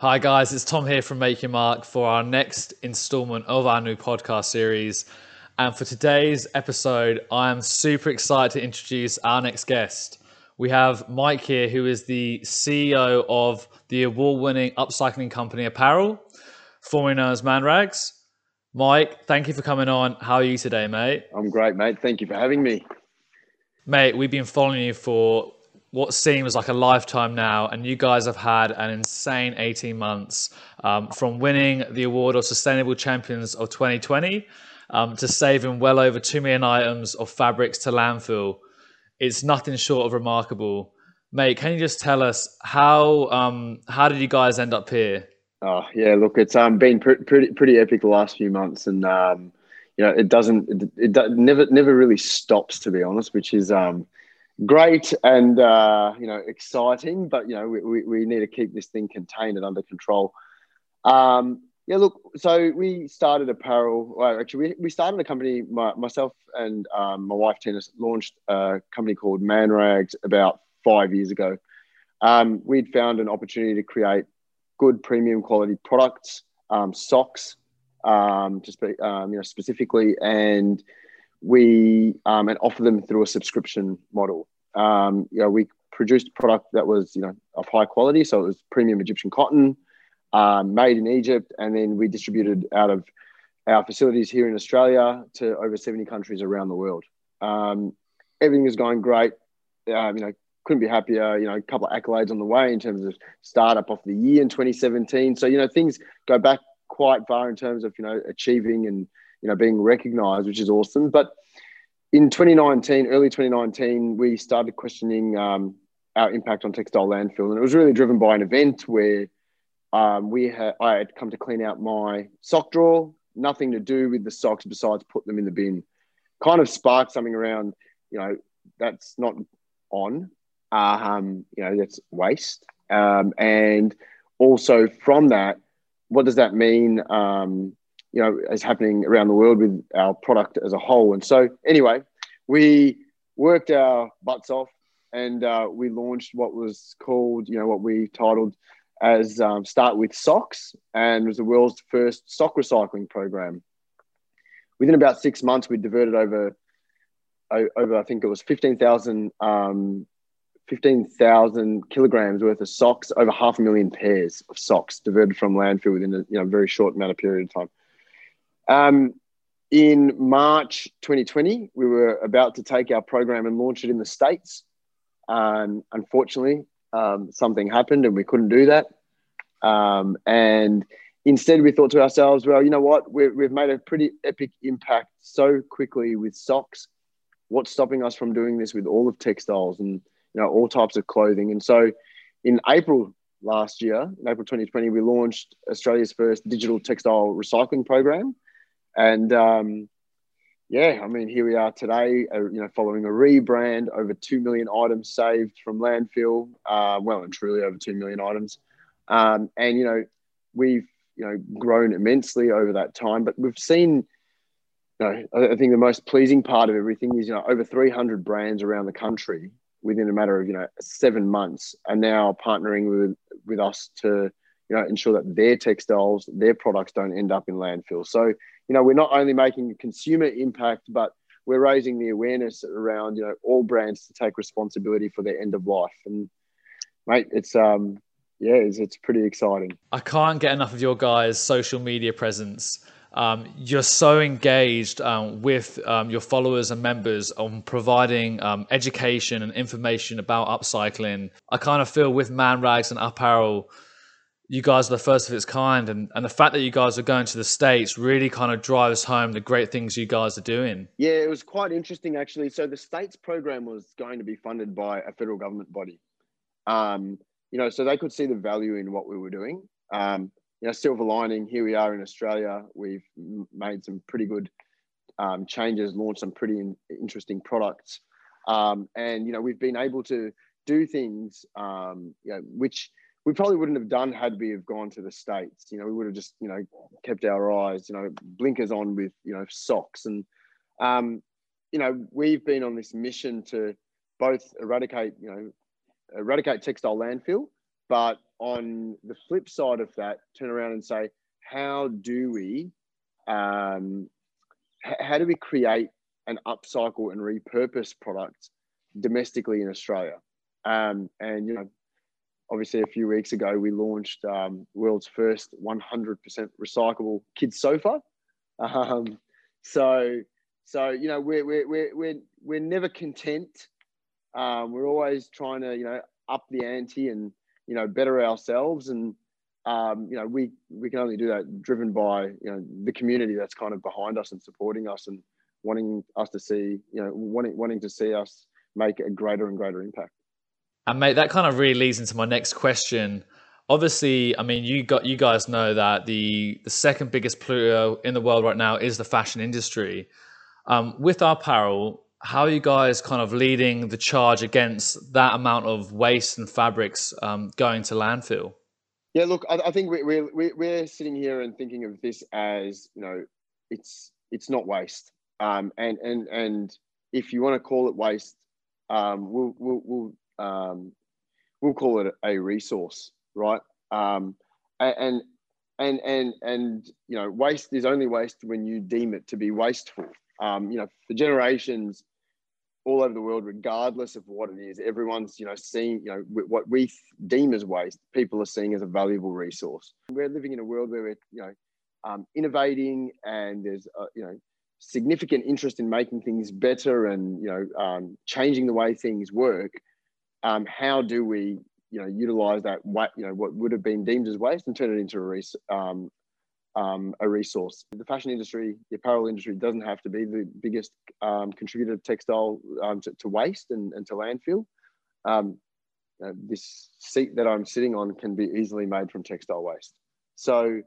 Hi, guys, it's Tom here from Make Your Mark for our next installment of our new podcast series. And for today's episode, I am super excited to introduce our next guest. We have Mike here, who is the CEO of the award winning upcycling company Upparel, formerly known as Manrags. Mike, thank you for coming on. How are you today, mate? I'm great, mate. Thank you for having me. Mate, we've been following you for what seems like a lifetime now, and you guys have had an insane 18 months um, from winning the award of Sustainable Champions of 2020 um, to saving well over 2 million items of fabrics to landfill. It's nothing short of remarkable. Mate, can you just tell us how um, how did you guys end up here? Oh yeah, look, it's um, been pr- pretty pretty epic the last few months, and um, you know it doesn't it, it never never really stops to be honest, which is um, great and uh, you know exciting. But you know we, we, we need to keep this thing contained and under control. Um, yeah, look, so we started Upparel. Well, actually, we, we started a company. My, myself and um, my wife Tina launched a company called Manrags about five years ago. Um, we'd found an opportunity to create good premium quality products, um, socks, um, just um, you know specifically, and we um, and offer them through a subscription model. Um, you know, we produced a product that was you know of high quality, so it was premium Egyptian cotton, um, made in Egypt, and then we distributed out of our facilities here in Australia to over 70 countries around the world. Um, everything is going great. Um, you know, couldn't be happier. You know, a couple of accolades on the way in terms of startup of the year in 2017. So you know, things go back quite far in terms of you know achieving and you know being recognised, which is awesome. But in 2019, early 2019, we started questioning um, our impact on textile landfill, and it was really driven by an event where um, we had I had come to clean out my sock drawer. Nothing to do with the socks besides put them in the bin. Kind of sparked something around, you know, that's not on um, you know, that's waste. Um, and also from that, what does that mean, um, you know, is happening around the world with our product as a whole? And so, anyway, we worked our butts off and uh, we launched what was called, you know, what we titled as um, Start with Socks, and was the world's first sock recycling program. Within about six months, we diverted over over I think it was fifteen thousand um, 15,000 kilograms worth of socks, over half a million pairs of socks diverted from landfill within a you know, very short amount of period of time. Um, in March 2020, we were about to take our program and launch it in the States. Um, unfortunately, um, something happened and we couldn't do that. Um, and instead, we thought to ourselves, well, you know what? we we've made a pretty epic impact so quickly with socks. What's stopping us from doing this with all of textiles? And you know, all types of clothing. And so in April last year, in April 2020, we launched Australia's first digital textile recycling program. And um, yeah, I mean, here we are today, uh, you know, following a rebrand, over 2 million items saved from landfill, uh, well and truly over 2 million items. Um, and, you know, we've, you know, grown immensely over that time, but we've seen, you know, I think the most pleasing part of everything is, you know, over 300 brands around the country within a matter of you know seven months are now partnering with with us to you know ensure that their textiles their products don't end up in landfill. So you know we're not only making a consumer impact but we're raising the awareness around you know all brands to take responsibility for their end of life. And mate it's um yeah it's, it's pretty exciting. I can't get enough of your guys social media presence. Um, you're so engaged um, with um, your followers and members on providing um, education and information about upcycling. I kind of feel with Manrags and Upparel, you guys are the first of its kind. And, and the fact that you guys are going to the States really kind of drives home the great things you guys are doing. Yeah, it was quite interesting actually. So the States program was going to be funded by a federal government body. Um, you know, so they could see the value in what we were doing. Um, you know, silver lining, here we are in Australia. We've made some pretty good um, changes, launched some pretty in, interesting products, um, and you know, we've been able to do things, um, you know, which we probably wouldn't have done had we have gone to the states. You know, we would have just you know kept our eyes, you know, blinkers on with you know socks, and um, you know, we've been on this mission to both eradicate, you know, eradicate textile landfill but on the flip side of that, turn around and say, how do we, um, how do we create an upcycle and repurpose product domestically in Australia? Um, and you know, obviously, a few weeks ago, we launched um, world's first 100% recyclable kids sofa. Um, so, so you know, we're we're we're we're, we're never content. Um, we're always trying to you know up the ante and you know better ourselves and um, you know we we can only do that driven by you know the community that's kind of behind us and supporting us and wanting us to see you know wanting wanting to see us make a greater and greater impact and mate that kind of really leads into my next question. Obviously i mean you got you guys know that the the second biggest polluter in the world right now is the fashion industry. Um, with our apparel how are you guys kind of leading the charge against that amount of waste and fabrics um, going to landfill? Yeah, look, I, I think we, we, we're sitting here and thinking of this as you know, it's it's not waste, um, and and and if you want to call it waste, um, we'll we'll we'll, um, we'll call it a resource, right? Um, and and and and you know, waste is only waste when you deem it to be wasteful um, you know, for generations all over the world, regardless of what it is, everyone's, you know, seeing, you know, what we deem as waste, people are seeing as a valuable resource. We're living in a world where we're, you know, um, innovating and there's, uh, you know, significant interest in making things better and, you know, um, changing the way things work. Um, how do we, you know, utilize that, what you know, what would have been deemed as waste and turn it into a, res- um, um, a resource. The fashion industry, the apparel industry doesn't have to be the biggest um, contributor to textile um, to, to, waste and, and to landfill. Um, uh, this seat that I'm sitting on can be easily made from textile waste. So,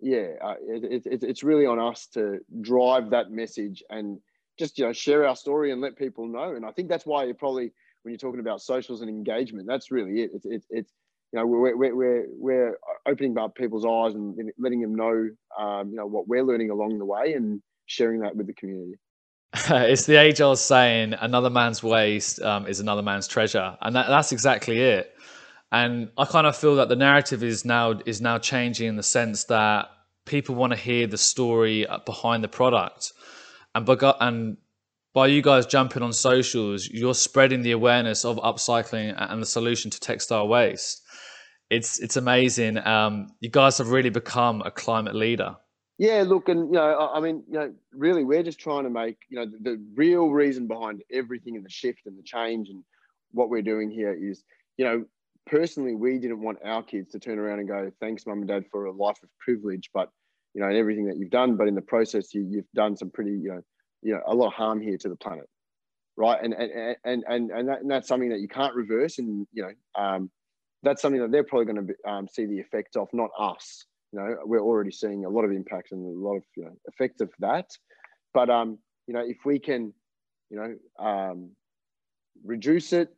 yeah, uh, it, it, it's really on us to drive that message and just you know share our story and let people know. And I think that's why you probably when you're talking about socials and engagement, that's really it. It's it's, it's you know, we're, we're, we're, we're opening up people's eyes and letting them know, um, you know, what we're learning along the way and sharing that with the community. it's the age old saying, another man's waste um, is another man's treasure. And that, that's exactly it. And I kind of feel that the narrative is now is now changing in the sense that people want to hear the story behind the product. And and by you guys jumping on socials, you're spreading the awareness of upcycling and the solution to textile waste it's it's amazing. Um, you guys have really become a climate leader. Yeah, look, and you know, I mean, you know, really, we're just trying to make you know the, the real reason behind everything and the shift and the change and what we're doing here is, you know, personally, we didn't want our kids to turn around and go, "Thanks, mum and dad, for a life of privilege," but you know, and everything that you've done, but in the process, you, you've done some pretty, you know, you know, a lot of harm here to the planet, right? And and and and and, that, and that's something that you can't reverse, and you know, um, that's something that they're probably going to um, see the effects of, not us. You know, we're already seeing a lot of impacts and a lot of you know, effects of that. But um, you know, if we can, you know, um, reduce it,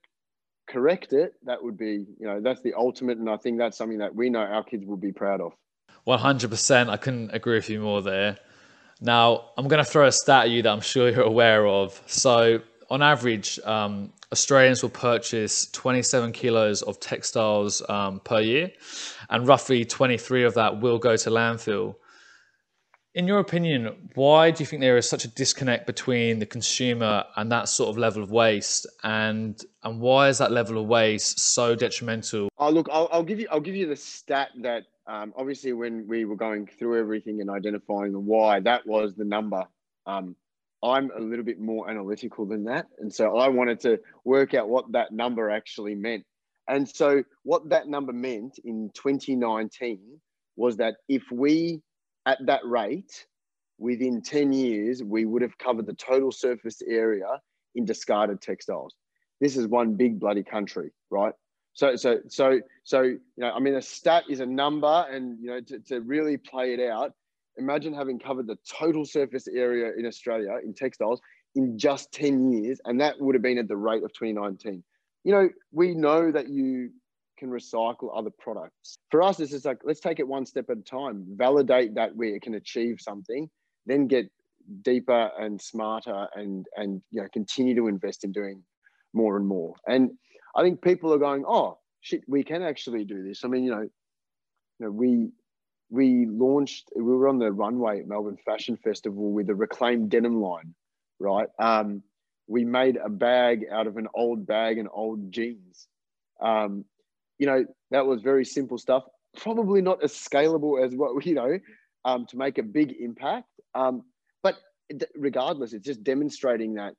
correct it, that would be, you know, that's the ultimate. And I think that's something that we know our kids will be proud of. 100%. I couldn't agree with you more there. Now, I'm going to throw a stat at you that I'm sure you're aware of. So, on average, um, Australians will purchase 27 kilos of textiles um, per year, and roughly 23 of that will go to landfill. In your opinion, why do you think there is such a disconnect between the consumer and that sort of level of waste, and and why is that level of waste so detrimental? Oh, look, I'll, I'll give you I'll give you the stat that um, obviously when we were going through everything and identifying the why, that was the number. Um, I'm a little bit more analytical than that. And so I wanted to work out what that number actually meant. And so what that number meant in 2019 was that if we, at that rate, within 10 years, we would have covered the total surface area in discarded textiles. This is one big bloody country, right? So, so, so, so, you know, I mean, a stat is a number, and you know, to, to really play it out, imagine having covered the total surface area in Australia in textiles in just 10 years, and that would have been at the rate of 2019. You know, we know that you can recycle other products. For us, this is like, let's take it one step at a time, validate that we can achieve something, then get deeper and smarter and, and, you know, continue to invest in doing more and more. And I think people are going, oh, shit, we can actually do this. I mean, you know, you know, we we launched. We were on the runway at Melbourne Fashion Festival with a reclaimed denim line, right? Um, we made a bag out of an old bag and old jeans. Um, you know, that was very simple stuff. Probably not as scalable as what you know um, to make a big impact. Um, but regardless, it's just demonstrating that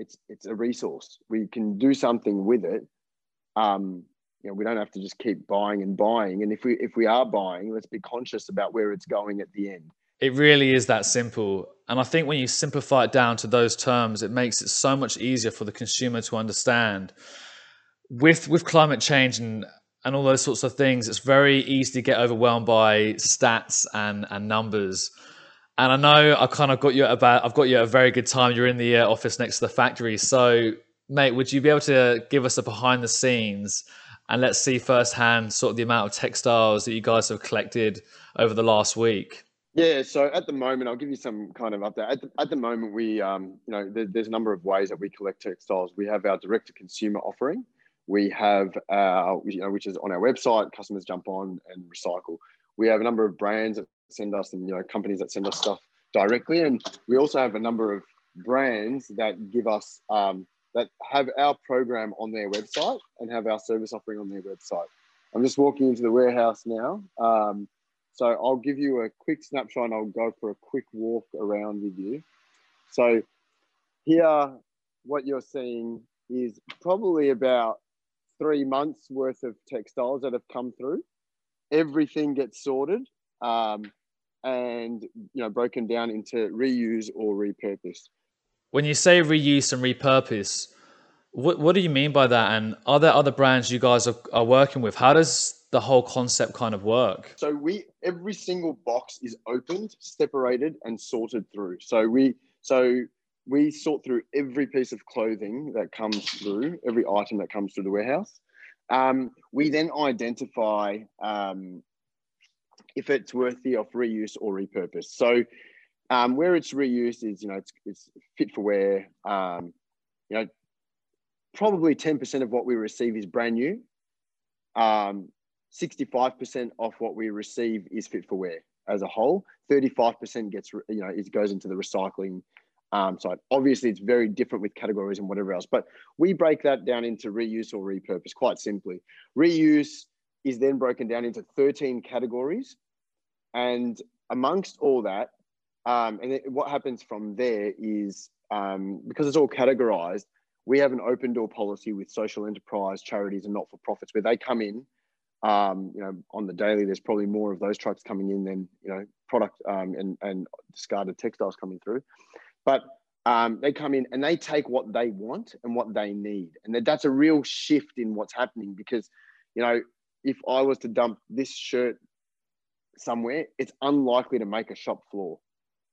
it's it's a resource. We can do something with it. Um, you know, we don't have to just keep buying and buying. And if we if we are buying, let's be conscious about where it's going at the end. It really is that simple. And I think when you simplify it down to those terms, it makes it so much easier for the consumer to understand. With with climate change and and all those sorts of things, it's very easy to get overwhelmed by stats and and numbers. And I know I kind of got you at about I've got you at a very good time. You're in the uh, office next to the factory, so mate, would you be able to give us a behind the scenes and let's see firsthand sort of the amount of textiles that you guys have collected over the last week? Yeah, so at the moment, I'll give you some kind of update. At the, at the moment, we, um, you know, there, there's a number of ways that we collect textiles. We have our direct to consumer offering. We have, our, you know, which is on our website. Customers jump on and recycle. We have a number of brands that send us, and you know, companies that send us stuff directly, and we also have a number of brands that give us um, that have our program on their website and have our service offering on their website. I'm just walking into the warehouse now. Um, so I'll give you a quick snapshot and I'll go for a quick walk around with you. So here, what you're seeing is probably about three months worth of textiles that have come through. Everything gets sorted um, and you know broken down into reuse or repurpose. When you say reuse and repurpose, what what do you mean by that? And are there other brands you guys are, are working with? How does the whole concept kind of work? So we every single box is opened, separated, and sorted through. So we so we sort through every piece of clothing that comes through, every item that comes through the warehouse. Um, we then identify um, if it's worthy of reuse or repurpose. So um, where it's reused is, you know, it's, it's fit for wear. Um, you know, probably 10% of what we receive is brand new. Um, 65% of what we receive is fit for wear as a whole. 35% gets, you know, it goes into the recycling um, side. Obviously, it's very different with categories and whatever else, but we break that down into reuse or repurpose quite simply. Reuse is then broken down into 13 categories. And amongst all that, um, and what happens from there is um, because it's all categorized, we have an open door policy with social enterprise, charities, and not for profits where they come in um, you know, on the daily, there's probably more of those trucks coming in than you know product um, and and discarded textiles coming through. But um, they come in and they take what they want and what they need, and that, that's a real shift in what's happening because, you know, if I was to dump this shirt somewhere, it's unlikely to make a shop floor,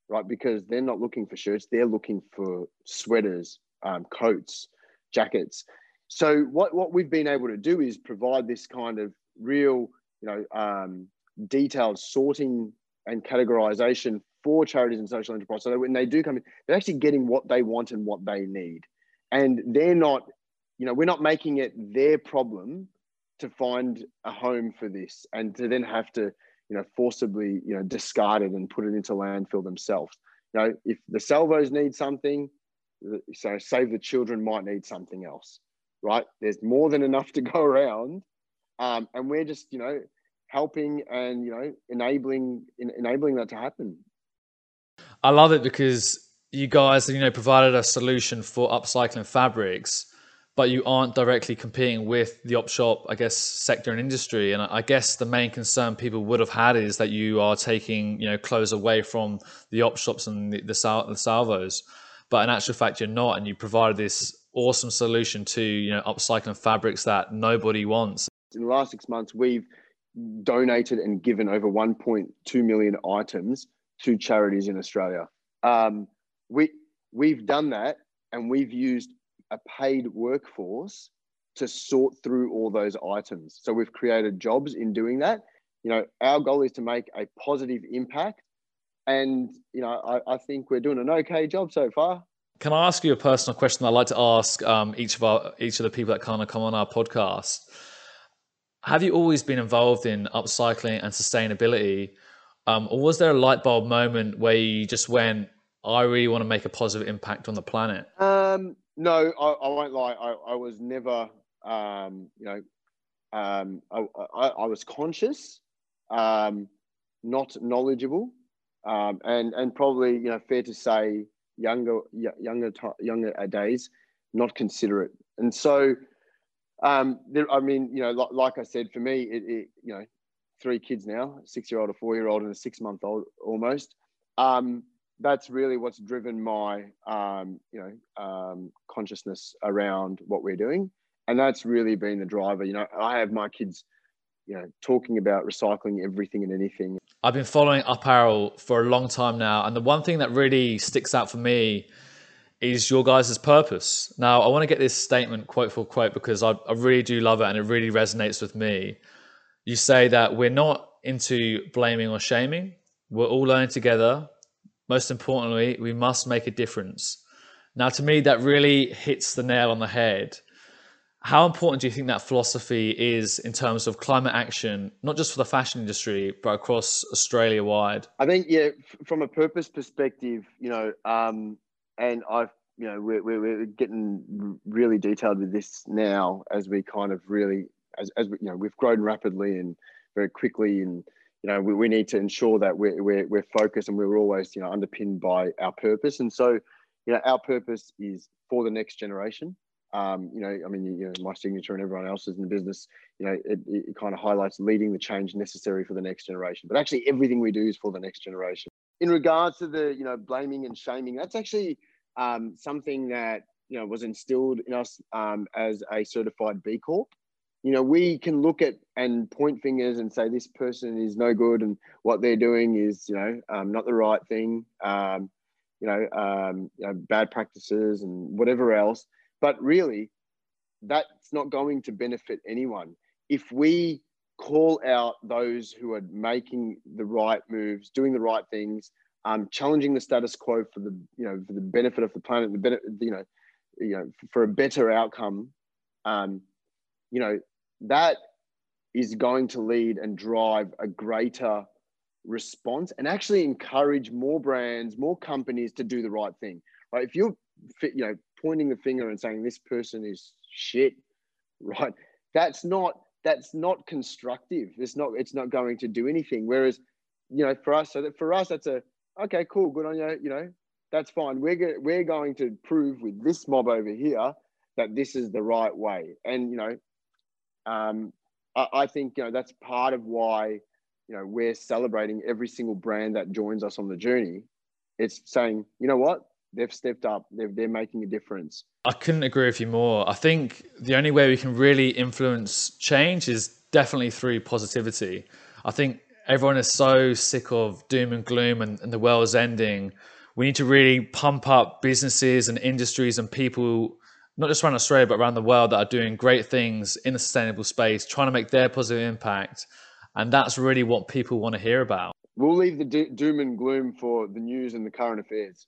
right? Because they're not looking for shirts; they're looking for sweaters, um, coats, jackets. So what what we've been able to do is provide this kind of real, you know, um, detailed sorting and categorization for charities and social enterprise. So that when they do come in, they're actually getting what they want and what they need. And they're not, you know, we're not making it their problem to find a home for this and to then have to, you know, forcibly, you know, discard it and put it into landfill themselves. You know, if the salvos need something, so save the children might need something else, right? There's more than enough to go around um, and we're just you know helping and you know enabling in, enabling that to happen. I love it because you guys you know provided a solution for upcycling fabrics but you aren't directly competing with the op shop, I guess, sector and industry. And I guess the main concern people would have had is that you are taking, you know, clothes away from the op shops and the, the, sal- the salvos. But in actual fact, you're not, and you provided this awesome solution to, you know, upcycling fabrics that nobody wants. In the last six months, we've donated and given over 1.2 million items to charities in Australia. Um, we we've done that, and we've used a paid workforce to sort through all those items. So we've created jobs in doing that. You know, our goal is to make a positive impact, and you know, I, I think we're doing an okay job so far. Can I ask you a personal question? I like to ask um, each of our each of the people that kind of come on our podcast have you always been involved in upcycling and sustainability? Um, or was there a light bulb moment where you just went, I really want to make a positive impact on the planet? Um, no, I, I, won't lie. I, I was never, um, you know, um, I, I, I, was conscious, um, not knowledgeable, um, and and probably you know fair to say younger younger younger days, not considerate. And so, um, there, I mean, you know, like, like I said, for me, it, it, you know, three kids now, six year old, a four year old, and a six month old almost. Um, that's really what's driven my, um, you know, um, consciousness around what we're doing, and that's really been the driver. You know, I have my kids, you know, talking about recycling everything and anything. I've been following Upparel for a long time now, and the one thing that really sticks out for me is your guys' purpose. Now, I want to get this statement quote for quote because I, I really do love it and it really resonates with me. You say that we're not into blaming or shaming, we're all learning together. Most importantly, we must make a difference. Now, to me, that really hits the nail on the head. How important do you think that philosophy is in terms of climate action, not just for the fashion industry, but across Australia wide? I think, yeah, from a purpose perspective, you know, um, and I've you know we're, we're getting really detailed with this now as we kind of really as, as we, you know we've grown rapidly and very quickly and you know we, we need to ensure that we're, we're, we're focused and we're always you know underpinned by our purpose. And so you know our purpose is for the next generation. Um, you know i mean you know my signature and everyone else's in the business you know it, it kind of highlights leading the change necessary for the next generation. But actually everything we do is for the next generation. In regards to the you know blaming and shaming, that's actually um, something that you know was instilled in us um, as a certified B Corp. You know, we can look at and point fingers and say this person is no good and what they're doing is you know um, not the right thing. Um, you know, um, you know, bad practices and whatever else. But really, that's not going to benefit anyone. If we call out those who are making the right moves, doing the right things, um, challenging the status quo for the you know for the benefit of the planet, the benefit you know you know for a better outcome. Um, you know that is going to lead and drive a greater response and actually encourage more brands, more companies to do the right thing. Right? If you're you know pointing the finger and saying this person is shit, right? That's not that's not constructive. It's not it's not going to do anything. Whereas, you know, for us, so that for us, that's a okay, cool, good on you. You know, that's fine. We're go- we're going to prove with this mob over here that this is the right way. And you know, um, I, I think you know that's part of why you know we're celebrating every single brand that joins us on the journey. It's saying, you know what, they've stepped up. They're, they're making a difference. I couldn't agree with you more. I think the only way we can really influence change is definitely through positivity. I think everyone is so sick of doom and gloom and, and the world's ending. We need to really pump up businesses and industries and people, not just around Australia, but around the world that are doing great things in the sustainable space, trying to make their positive impact. And that's really what people want to hear about. We'll leave the doom and gloom for the news and the current affairs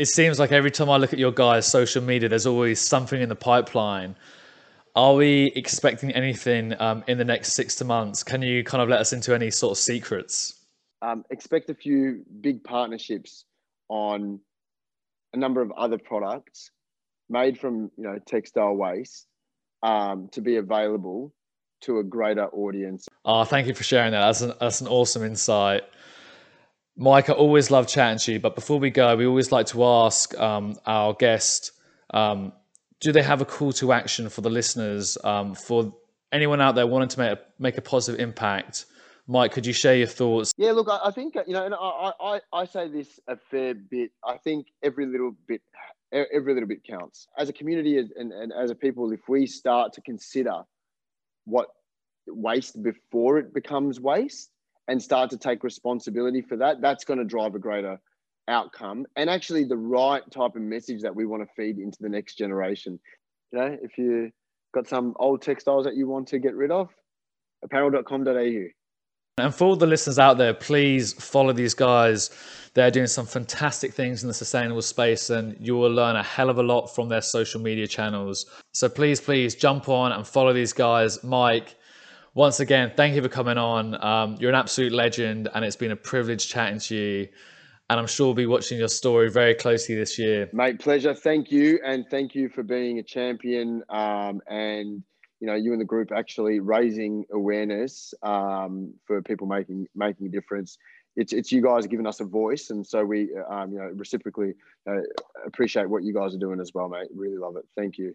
it seems like every time I look at your guys' social media, there's always something in the pipeline. Are we expecting anything um, in the next six to months? Can you kind of let us into any sort of secrets? Um, expect a few big partnerships on a number of other products made from you know textile waste um, to be available to a greater audience. Oh, thank you for sharing that. That's an, that's an awesome insight. Mike, I always love chatting to you, but before we go, we always like to ask um, our guest um, do they have a call to action for the listeners, um, for anyone out there wanting to make a, make a positive impact? Mike, could you share your thoughts? Yeah, look, I, I think, you know, and I, I, I say this a fair bit. I think every little bit every little bit counts. As a community and, and as a people, if we start to consider what waste before it becomes waste, and start to take responsibility for that, that's going to drive a greater outcome and actually the right type of message that we want to feed into the next generation. You know, if you got some old textiles that you want to get rid of, upparel.com.au. And for all the listeners out there, please follow these guys. They're doing some fantastic things in the sustainable space, and you will learn a hell of a lot from their social media channels. So please, please jump on and follow these guys. Mike, once again, thank you for coming on. Um, you're an absolute legend, and it's been a privilege chatting to you. And I'm sure we'll be watching your story very closely this year. Mate, pleasure. Thank you. And thank you for being a champion um, and you know you and the group actually raising awareness um, for people making making a difference. It's it's you guys giving us a voice and so we um, you know reciprocally uh, appreciate what you guys are doing as well mate. Really love it. Thank you